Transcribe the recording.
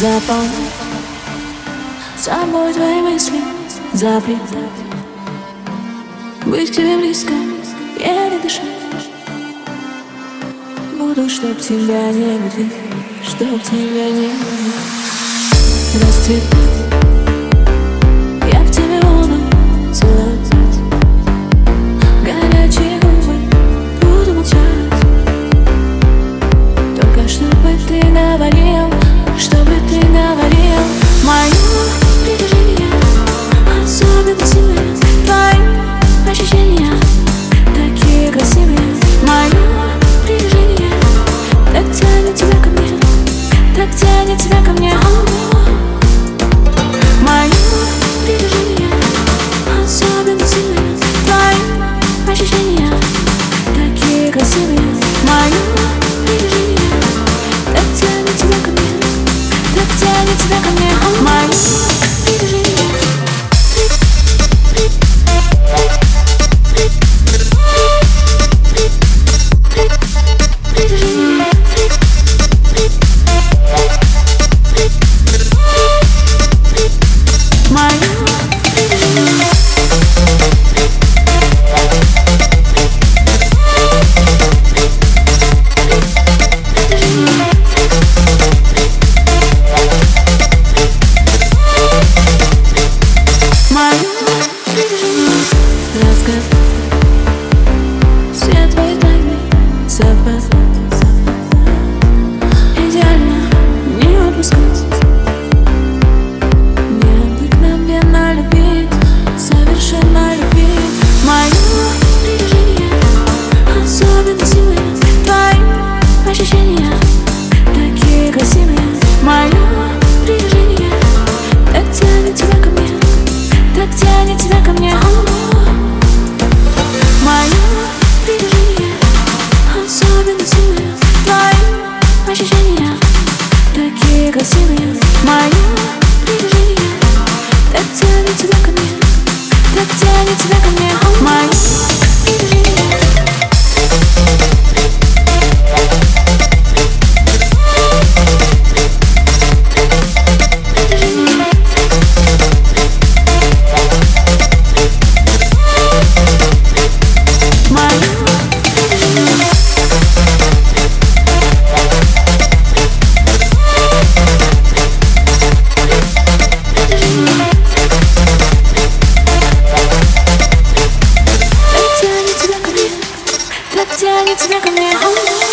Заполни собой твои мысли Заплетай Быть к тебе близко, еле дышать Буду, чтоб тебя не любить Чтоб тебя не любить Расцветать 一起再看遍海。I you to look a me at.